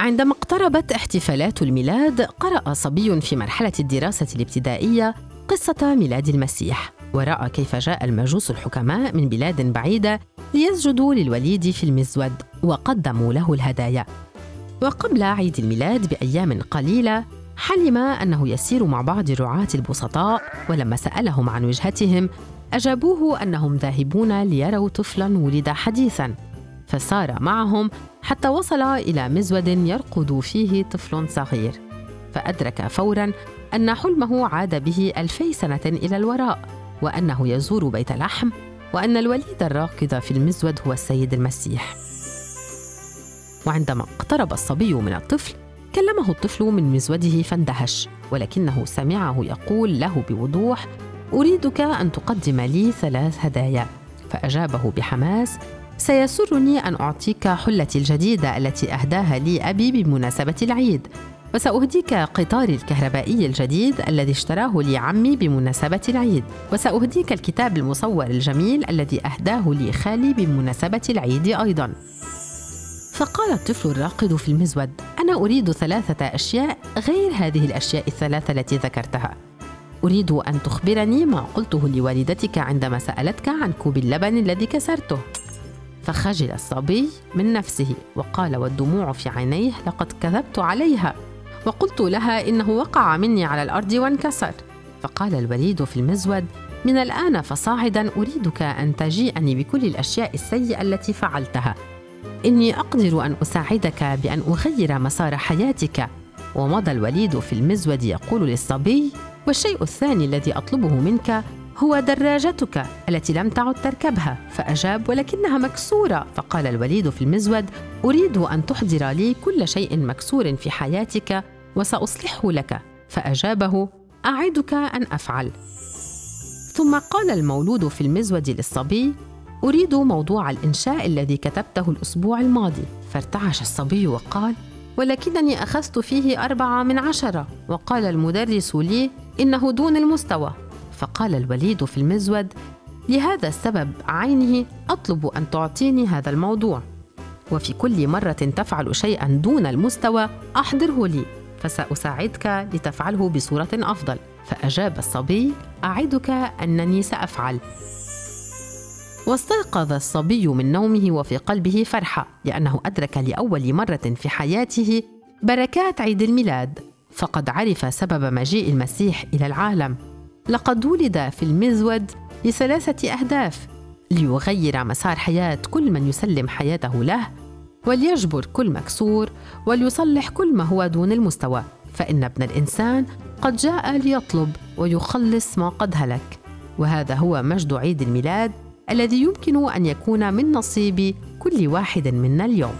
عندما اقتربت احتفالات الميلاد قرأ صبي في مرحلة الدراسة الابتدائية قصة ميلاد المسيح ورأى كيف جاء المجوس الحكماء من بلاد بعيدة ليسجدوا للوليد في المزود وقدموا له الهدايا. وقبل عيد الميلاد بأيام قليلة حلم أنه يسير مع بعض رعاة البسطاء ولما سألهم عن وجهتهم أجابوه أنهم ذاهبون ليروا طفلا ولد حديثا فسار معهم حتى وصل إلى مزود يرقد فيه طفل صغير فأدرك فورا أن حلمه عاد به ألفي سنة إلى الوراء وأنه يزور بيت لحم وأن الوليد الراقد في المزود هو السيد المسيح. وعندما اقترب الصبي من الطفل كلمه الطفل من مزوده فاندهش ولكنه سمعه يقول له بوضوح أريدك أن تقدم لي ثلاث هدايا. فأجابه بحماس سيسرني أن أعطيك حلتي الجديدة التي أهداها لي أبي بمناسبة العيد. وسأهديك قطاري الكهربائي الجديد الذي اشتراه لي عمي بمناسبة العيد. وسأهديك الكتاب المصور الجميل الذي أهداه لي خالي بمناسبة العيد أيضا. فقال الطفل الراقد في المزود أنا أريد ثلاثة أشياء غير هذه الأشياء الثلاثة التي ذكرتها. أريد أن تخبرني ما قلته لوالدتك عندما سألتك عن كوب اللبن الذي كسرته. فخجل الصبي من نفسه وقال والدموع في عينيه لقد كذبت عليها وقلت لها إنه وقع مني على الأرض وانكسر. فقال الوليد في المزود من الآن فصاعدا أريدك أن تجيئني بكل الأشياء السيئة التي فعلتها. إني أقدر أن أساعدك بأن أغير مسار حياتك. ومضى الوليد في المزود يقول للصبي والشيء الثاني الذي أطلبه منك هو دراجتك التي لم تعد تركبها فأجاب ولكنها مكسورة. فقال الوليد في المزود أريد أن تحضر لي كل شيء مكسور في حياتك وسأصلحه لك. فأجابه أعدك أن أفعل. ثم قال المولود في المزود للصبي أريد موضوع الإنشاء الذي كتبته الأسبوع الماضي. فارتعش الصبي وقال ولكنني أخذت فيه أربعة من عشرة. وقال المدرس لي إنه دون المستوى. فقال الوليد في المزود لهذا السبب عينه أطلب أن تعطيني هذا الموضوع. وفي كل مرة تفعل شيئا دون المستوى أحضره لي فسأساعدك لتفعله بصورة أفضل. فأجاب الصبي أعدك أنني سأفعل. واستيقظ الصبي من نومه وفي قلبه فرحة لأنه أدرك لأول مرة في حياته بركات عيد الميلاد. فقد عرف سبب مجيء المسيح إلى العالم. لقد ولد في المزود لثلاثة أهداف ليغير مسار حياة كل من يسلم حياته له وليجبر كل مكسور وليصلح كل ما هو دون المستوى. فإن ابن الإنسان قد جاء ليطلب ويخلص ما قد هلك. وهذا هو مجد عيد الميلاد الذي يمكن أن يكون من نصيب كل واحد منا اليوم.